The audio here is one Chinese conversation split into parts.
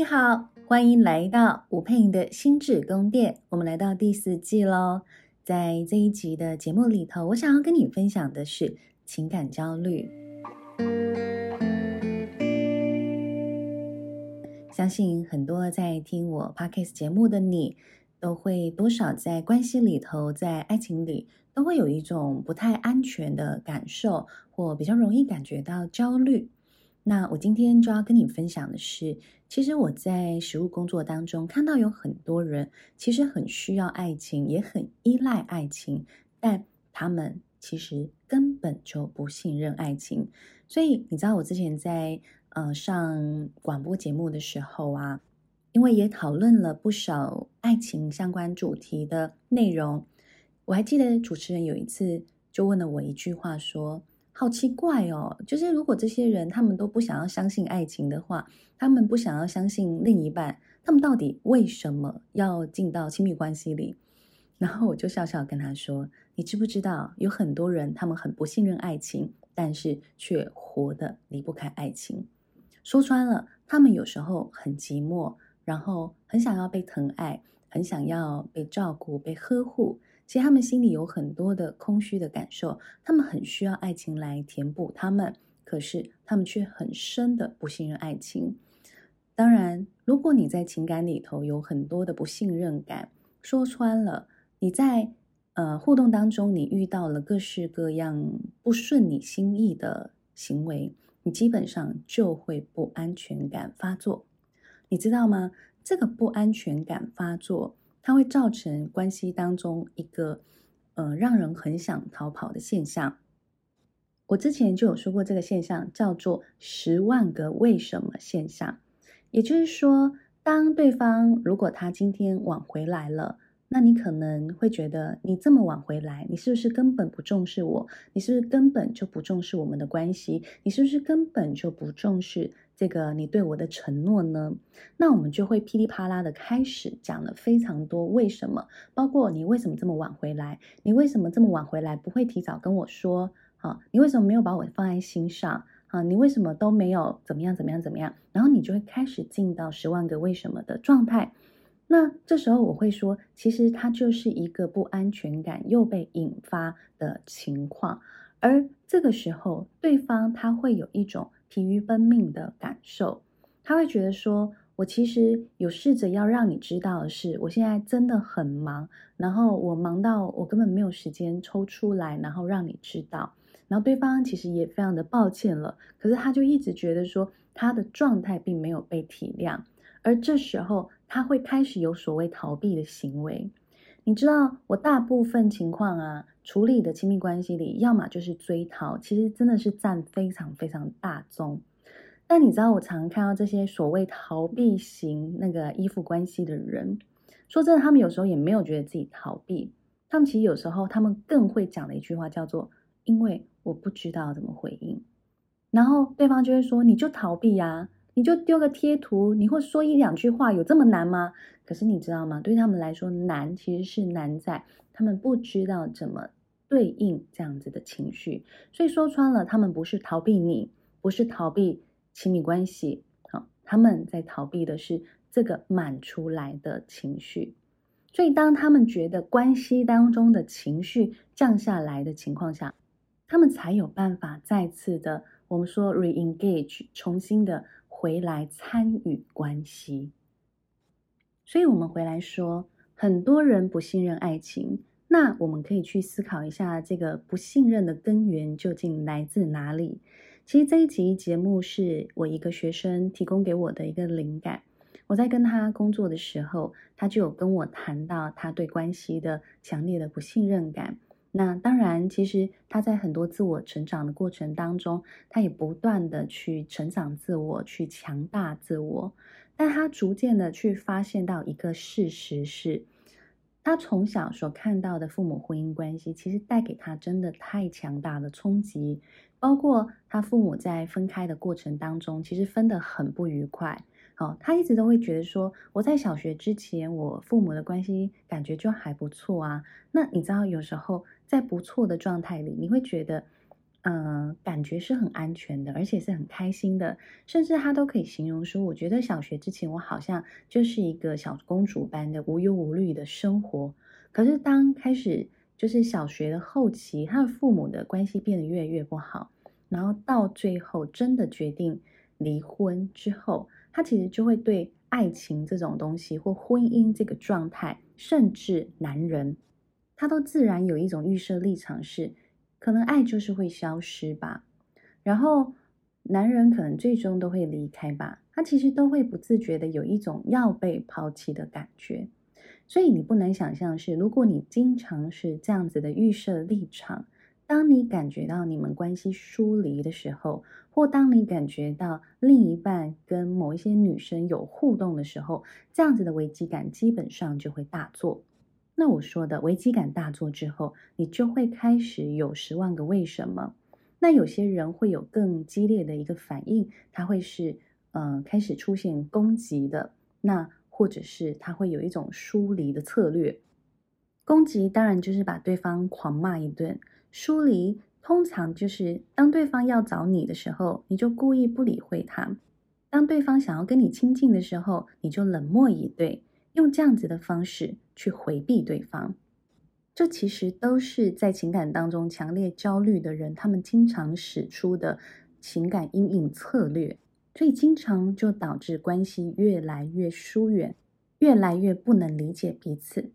你好，欢迎来到吴佩莹的心智宫殿。我们来到第四季喽。在这一集的节目里头，我想要跟你分享的是情感焦虑。相信很多在听我 Podcast 节目的你，都会多少在关系里头，在爱情里，都会有一种不太安全的感受，或比较容易感觉到焦虑。那我今天就要跟你分享的是，其实我在实务工作当中看到有很多人其实很需要爱情，也很依赖爱情，但他们其实根本就不信任爱情。所以你知道我之前在呃上广播节目的时候啊，因为也讨论了不少爱情相关主题的内容，我还记得主持人有一次就问了我一句话说。好奇怪哦，就是如果这些人他们都不想要相信爱情的话，他们不想要相信另一半，他们到底为什么要进到亲密关系里？然后我就笑笑跟他说：“你知不知道，有很多人他们很不信任爱情，但是却活得离不开爱情。说穿了，他们有时候很寂寞，然后很想要被疼爱，很想要被照顾、被呵护。”其实他们心里有很多的空虚的感受，他们很需要爱情来填补他们，可是他们却很深的不信任爱情。当然，如果你在情感里头有很多的不信任感，说穿了，你在呃互动当中，你遇到了各式各样不顺你心意的行为，你基本上就会不安全感发作。你知道吗？这个不安全感发作。它会造成关系当中一个，呃，让人很想逃跑的现象。我之前就有说过，这个现象叫做“十万个为什么”现象。也就是说，当对方如果他今天晚回来了，那你可能会觉得，你这么晚回来，你是不是根本不重视我？你是不是根本就不重视我们的关系？你是不是根本就不重视？这个你对我的承诺呢？那我们就会噼里啪啦的开始讲了非常多为什么，包括你为什么这么晚回来？你为什么这么晚回来？不会提早跟我说？啊，你为什么没有把我放在心上？啊，你为什么都没有怎么样怎么样怎么样？然后你就会开始进到十万个为什么的状态。那这时候我会说，其实它就是一个不安全感又被引发的情况，而这个时候对方他会有一种。疲于奔命的感受，他会觉得说：“我其实有试着要让你知道的是，我现在真的很忙，然后我忙到我根本没有时间抽出来，然后让你知道。然后对方其实也非常的抱歉了，可是他就一直觉得说他的状态并没有被体谅，而这时候他会开始有所谓逃避的行为。你知道，我大部分情况啊。”处理的亲密关系里，要么就是追逃，其实真的是占非常非常大宗。但你知道，我常看到这些所谓逃避型那个依附关系的人，说真的，他们有时候也没有觉得自己逃避，他们其实有时候他们更会讲的一句话叫做“因为我不知道怎么回应”，然后对方就会说：“你就逃避呀，你就丢个贴图，你会说一两句话，有这么难吗？”可是你知道吗？对他们来说，难其实是难在。他们不知道怎么对应这样子的情绪，所以说穿了，他们不是逃避你，不是逃避亲密关系，好，他们在逃避的是这个满出来的情绪。所以当他们觉得关系当中的情绪降下来的情况下，他们才有办法再次的，我们说 re-engage，重新的回来参与关系。所以我们回来说，很多人不信任爱情。那我们可以去思考一下，这个不信任的根源究竟来自哪里？其实这一集节目是我一个学生提供给我的一个灵感。我在跟他工作的时候，他就有跟我谈到他对关系的强烈的不信任感。那当然，其实他在很多自我成长的过程当中，他也不断的去成长自我，去强大自我。但他逐渐的去发现到一个事实是。他从小所看到的父母婚姻关系，其实带给他真的太强大的冲击，包括他父母在分开的过程当中，其实分得很不愉快。哦，他一直都会觉得说，我在小学之前，我父母的关系感觉就还不错啊。那你知道，有时候在不错的状态里，你会觉得嗯，感觉是很安全的，而且是很开心的，甚至他都可以形容说，我觉得小学之前我好像就是一个小公主般的无忧无虑的生活。可是当开始就是小学的后期，他的父母的关系变得越来越不好，然后到最后真的决定离婚之后，他其实就会对爱情这种东西或婚姻这个状态，甚至男人，他都自然有一种预设立场是。可能爱就是会消失吧，然后男人可能最终都会离开吧，他其实都会不自觉的有一种要被抛弃的感觉，所以你不能想象是，如果你经常是这样子的预设立场，当你感觉到你们关系疏离的时候，或当你感觉到另一半跟某一些女生有互动的时候，这样子的危机感基本上就会大作。那我说的危机感大作之后，你就会开始有十万个为什么。那有些人会有更激烈的一个反应，他会是呃开始出现攻击的，那或者是他会有一种疏离的策略。攻击当然就是把对方狂骂一顿，疏离通常就是当对方要找你的时候，你就故意不理会他；当对方想要跟你亲近的时候，你就冷漠以对。用这样子的方式去回避对方，这其实都是在情感当中强烈焦虑的人，他们经常使出的情感阴影策略，所以经常就导致关系越来越疏远，越来越不能理解彼此。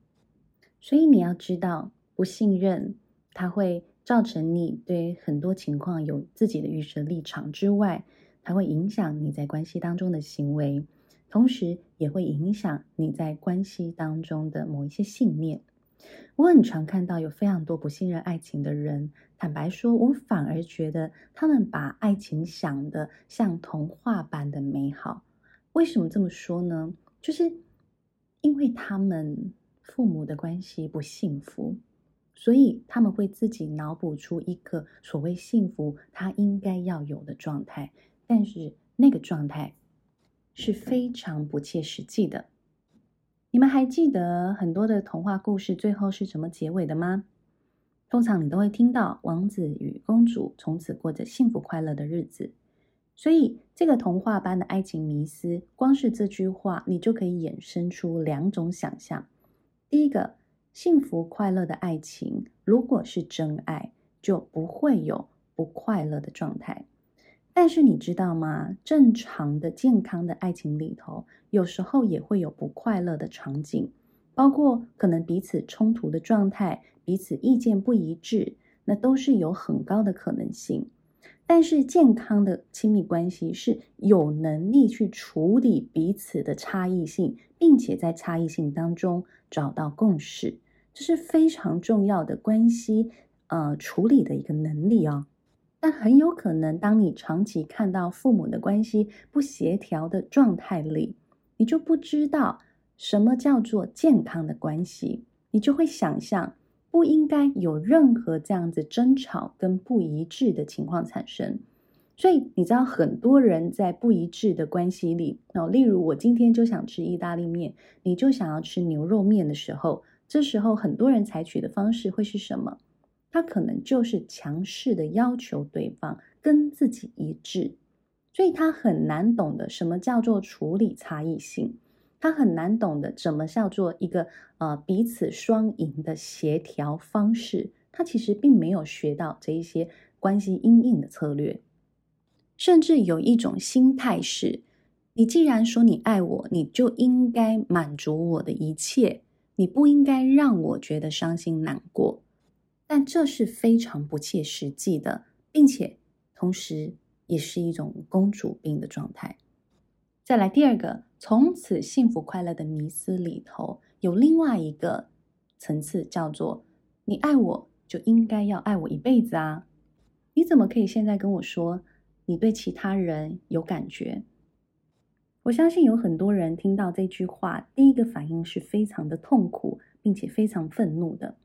所以你要知道，不信任它会造成你对很多情况有自己的预设立场之外，它会影响你在关系当中的行为。同时也会影响你在关系当中的某一些信念。我很常看到有非常多不信任爱情的人，坦白说，我反而觉得他们把爱情想得像童话般的美好。为什么这么说呢？就是因为他们父母的关系不幸福，所以他们会自己脑补出一个所谓幸福他应该要有的状态，但是那个状态。是非常不切实际的。你们还记得很多的童话故事最后是怎么结尾的吗？通常你都会听到王子与公主从此过着幸福快乐的日子。所以这个童话般的爱情迷思，光是这句话，你就可以衍生出两种想象。第一个，幸福快乐的爱情，如果是真爱，就不会有不快乐的状态。但是你知道吗？正常的、健康的爱情里头，有时候也会有不快乐的场景，包括可能彼此冲突的状态，彼此意见不一致，那都是有很高的可能性。但是健康的亲密关系是有能力去处理彼此的差异性，并且在差异性当中找到共识，这是非常重要的关系，呃，处理的一个能力、哦。但很有可能，当你长期看到父母的关系不协调的状态里，你就不知道什么叫做健康的关系，你就会想象不应该有任何这样子争吵跟不一致的情况产生。所以你知道，很多人在不一致的关系里，哦，例如我今天就想吃意大利面，你就想要吃牛肉面的时候，这时候很多人采取的方式会是什么？他可能就是强势的要求对方跟自己一致，所以他很难懂得什么叫做处理差异性，他很难懂得怎么叫做一个呃彼此双赢的协调方式。他其实并没有学到这一些关系因应的策略，甚至有一种心态是：你既然说你爱我，你就应该满足我的一切，你不应该让我觉得伤心难过。但这是非常不切实际的，并且同时也是一种公主病的状态。再来第二个，从此幸福快乐的迷思里头，有另外一个层次，叫做你爱我就应该要爱我一辈子啊！你怎么可以现在跟我说你对其他人有感觉？我相信有很多人听到这句话，第一个反应是非常的痛苦，并且非常愤怒的。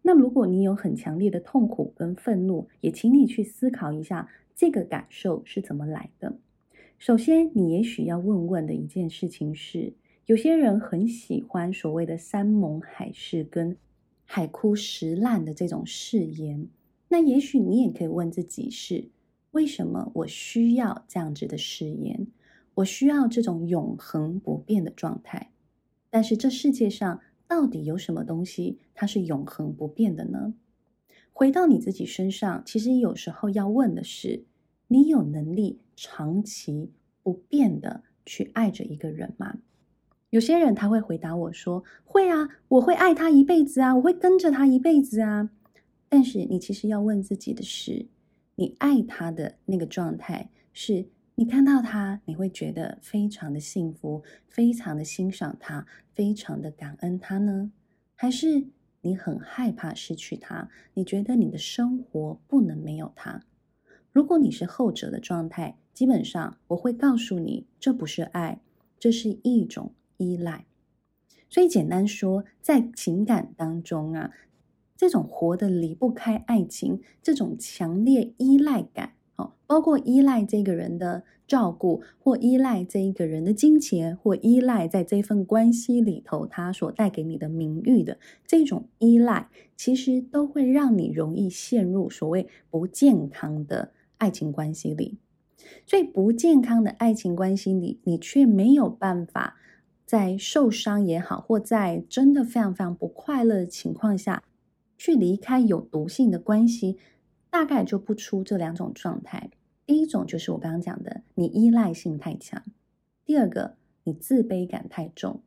那如果你有很强烈的痛苦跟愤怒，也请你去思考一下这个感受是怎么来的。首先，你也许要问问的一件事情是：有些人很喜欢所谓的山盟海誓跟海枯石烂的这种誓言，那也许你也可以问自己是：为什么我需要这样子的誓言？我需要这种永恒不变的状态？但是这世界上到底有什么东西它是永恒不变的呢？回到你自己身上，其实有时候要问的是：你有能力长期不变的去爱着一个人吗？有些人他会回答我说：“会啊，我会爱他一辈子啊，我会跟着他一辈子啊。”但是你其实要问自己的是：你爱他的那个状态，是你看到他，你会觉得非常的幸福，非常的欣赏他，非常的感恩他呢？还是你很害怕失去他？你觉得你的生活不能没有他？如果你是后者的状态，基本上我会告诉你，这不是爱，这是一种。依赖，所以简单说，在情感当中啊，这种活得离不开爱情，这种强烈依赖感，哦，包括依赖这个人的照顾，或依赖这一个人的金钱，或依赖在这份关系里头他所带给你的名誉的这种依赖，其实都会让你容易陷入所谓不健康的爱情关系里。所以，不健康的爱情关系里，你却没有办法。在受伤也好，或在真的非常非常不快乐的情况下，去离开有毒性的关系，大概就不出这两种状态。第一种就是我刚刚讲的，你依赖性太强；第二个，你自卑感太重。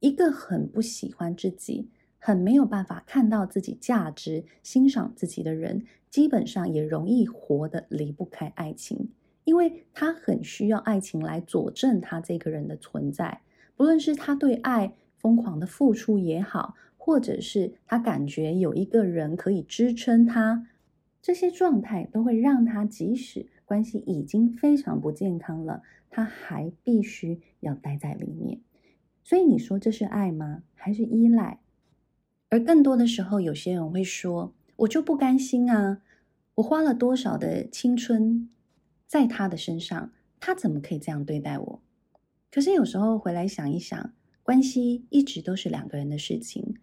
一个很不喜欢自己、很没有办法看到自己价值、欣赏自己的人，基本上也容易活得离不开爱情，因为他很需要爱情来佐证他这个人的存在。不论是他对爱疯狂的付出也好，或者是他感觉有一个人可以支撑他，这些状态都会让他即使关系已经非常不健康了，他还必须要待在里面。所以你说这是爱吗？还是依赖？而更多的时候，有些人会说：“我就不甘心啊！我花了多少的青春在他的身上，他怎么可以这样对待我？”可是有时候回来想一想，关系一直都是两个人的事情。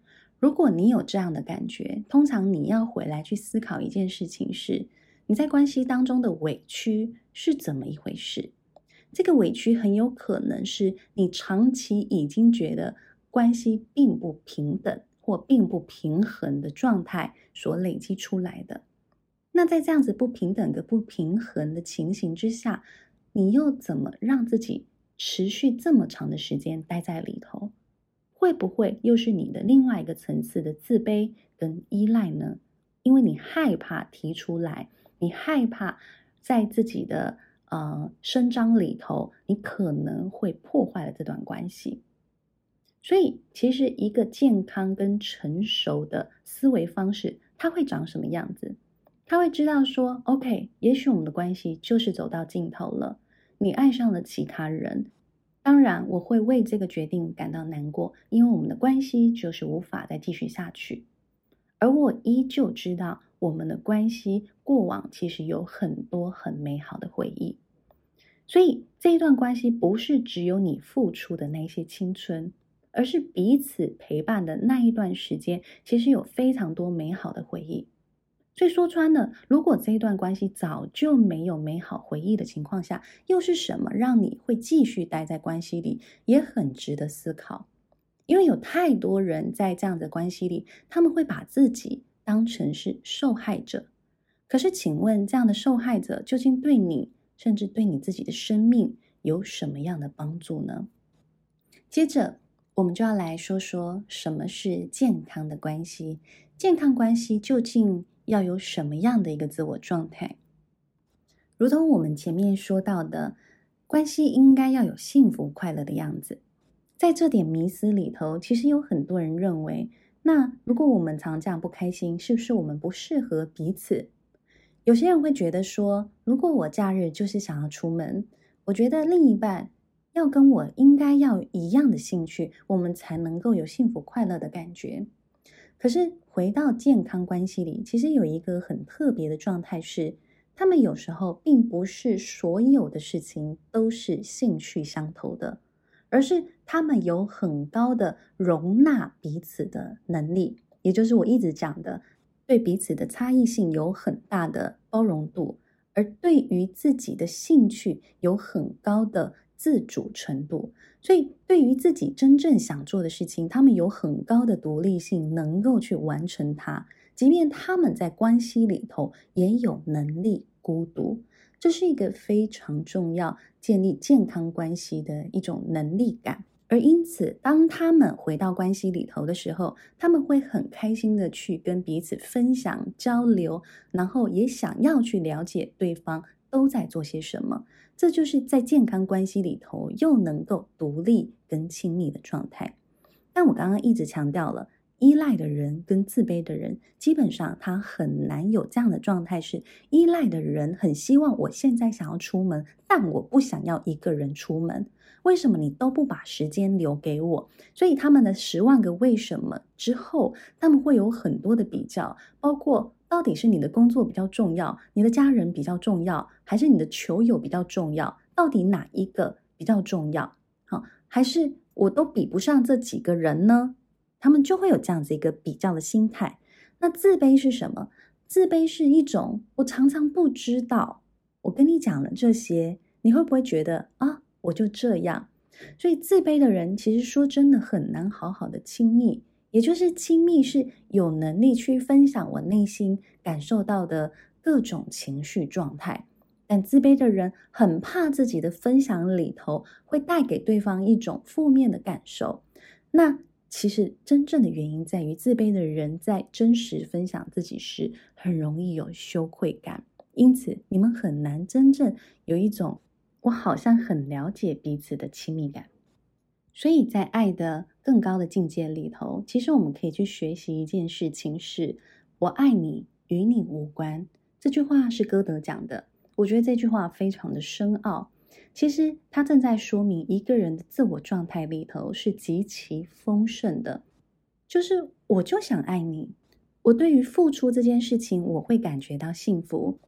如果你有这样的感觉，通常你要回来去思考一件事情是：你在关系当中的委屈是怎么一回事？这个委屈很有可能是你长期已经觉得关系并不平等或并不平衡的状态所累积出来的。那在这样子不平等的不平衡的情形之下，你又怎么让自己持续这么长的时间待在里头，会不会又是你的另外一个层次的自卑跟依赖呢？因为你害怕提出来，你害怕在自己的呃声张里头，你可能会破坏了这段关系。所以，其实一个健康跟成熟的思维方式，它会长什么样子？他会知道说，OK，也许我们的关系就是走到尽头了。你爱上了其他人，当然我会为这个决定感到难过，因为我们的关系就是无法再继续下去。而我依旧知道，我们的关系过往其实有很多很美好的回忆。所以这一段关系不是只有你付出的那些青春，而是彼此陪伴的那一段时间，其实有非常多美好的回忆。所以说穿了，如果这一段关系早就没有美好回忆的情况下，又是什么让你会继续待在关系里，也很值得思考。因为有太多人在这样的关系里，他们会把自己当成是受害者。可是，请问这样的受害者究竟对你，甚至对你自己的生命有什么样的帮助呢？接着，我们就要来说说什么是健康的关系。健康关系究竟要有什么样的一个自我状态？如同我们前面说到的，关系应该要有幸福快乐的样子。在这点迷思里头，其实有很多人认为，那如果我们常这样不开心，是不是我们不适合彼此？有些人会觉得说，如果我假日就是想要出门，我觉得另一半要跟我应该要一样的兴趣，我们才能够有幸福快乐的感觉。可是回到健康关系里，其实有一个很特别的状态是，他们有时候并不是所有的事情都是兴趣相投的，而是他们有很高的容纳彼此的能力。也就是我一直讲的，对彼此的差异性有很大的包容度，而对于自己的兴趣有很高的自主程度。所以，对于自己真正想做的事情，他们有很高的独立性，能够去完成它。即便他们在关系里头也有能力孤独，这是一个非常重要建立健康关系的一种能力感。而因此，当他们回到关系里头的时候，他们会很开心的去跟彼此分享、交流，然后也想要去了解对方都在做些什么。这就是在健康关系里头又能够独立跟亲密的状态。但我刚刚一直强调了，依赖的人跟自卑的人，基本上他很难有这样的状态，是依赖的人很希望我现在想要出门，但我不想要一个人出门。为什么你都不把时间留给我？所以他们的十万个为什么之后，他们会有很多的比较，包括到底是你的工作比较重要，你的家人比较重要，还是你的球友比较重要？到底哪一个比较重要？好，还是我都比不上这几个人呢？他们就会有这样子一个比较的心态。那自卑是什么？自卑是一种我常常不知道。我跟你讲了这些，你会不会觉得啊？我就这样，所以自卑的人其实说真的很难好好的亲密，也就是亲密是有能力去分享我内心感受到的各种情绪状态，但自卑的人很怕自己的分享里头会带给对方一种负面的感受。那其实真正的原因在于，自卑的人在真实分享自己时，很容易有羞愧感，因此你们很难真正有一种。我好像很了解彼此的亲密感，所以在爱的更高的境界里头，其实我们可以去学习一件事情是：我爱你，与你无关。这句话是歌德讲的，我觉得这句话非常的深奥。其实他正在说明一个人的自我状态里头是极其丰盛的，就是我就想爱你，我对于付出这件事情，我会感觉到幸福。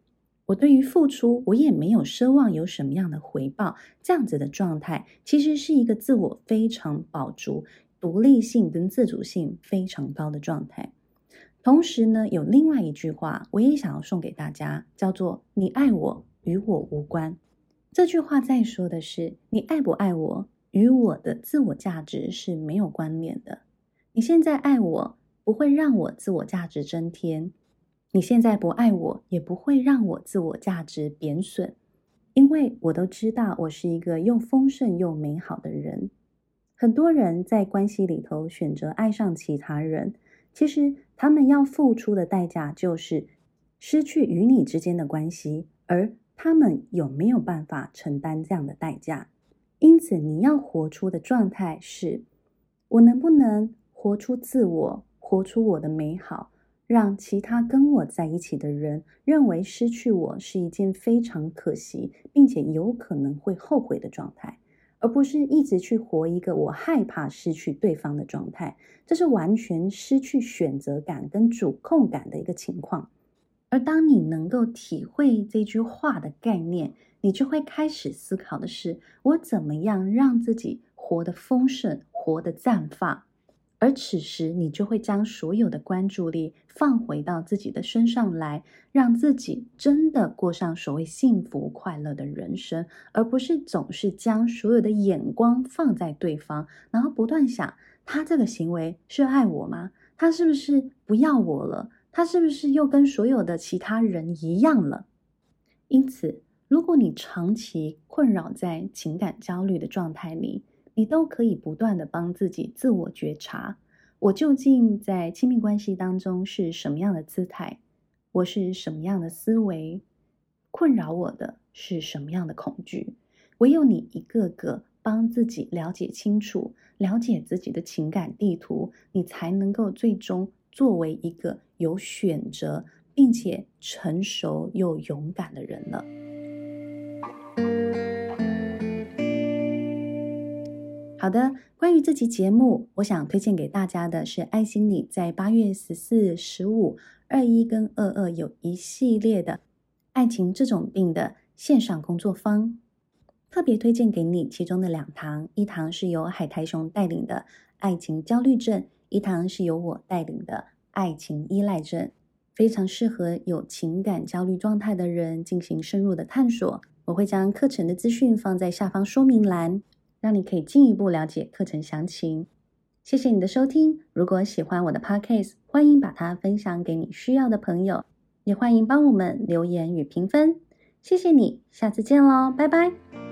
我对于付出，我也没有奢望有什么样的回报，这样子的状态，其实是一个自我非常保足、独立性跟自主性非常高的状态。同时呢，有另外一句话，我也想要送给大家，叫做“你爱我，与我无关”。这句话在说的是，你爱不爱我，与我的自我价值是没有关联的。你现在爱我，不会让我自我价值增添。你现在不爱我，也不会让我自我价值贬损，因为我都知道我是一个又丰盛又美好的人。很多人在关系里头选择爱上其他人，其实他们要付出的代价就是失去与你之间的关系，而他们有没有办法承担这样的代价？因此，你要活出的状态是：我能不能活出自我，活出我的美好？让其他跟我在一起的人认为失去我是一件非常可惜，并且有可能会后悔的状态，而不是一直去活一个我害怕失去对方的状态。这是完全失去选择感跟主控感的一个情况。而当你能够体会这句话的概念，你就会开始思考的是：我怎么样让自己活得丰盛，活得绽放。而此时，你就会将所有的关注力放回到自己的身上来，让自己真的过上所谓幸福快乐的人生，而不是总是将所有的眼光放在对方，然后不断想他这个行为是爱我吗？他是不是不要我了？他是不是又跟所有的其他人一样了？因此，如果你长期困扰在情感焦虑的状态里，你都可以不断的帮自己自我觉察，我究竟在亲密关系当中是什么样的姿态？我是什么样的思维？困扰我的是什么样的恐惧？唯有你一个个帮自己了解清楚，了解自己的情感地图，你才能够最终作为一个有选择，并且成熟又勇敢的人了。好的，关于这期节目，我想推荐给大家的是爱心理在八月十四、十五、二一跟二二有一系列的爱情这种病的线上工作坊，特别推荐给你其中的两堂，一堂是由海苔熊带领的爱情焦虑症，一堂是由我带领的爱情依赖症。非常适合有情感焦虑状态的人进行深入的探索。我会将课程的资讯放在下方说明栏，让你可以进一步了解课程详情。谢谢你的收听。如果喜欢我的 Podcast，欢迎把它分享给你需要的朋友，也欢迎帮我们留言与评分。谢谢你，下次见喽，拜拜。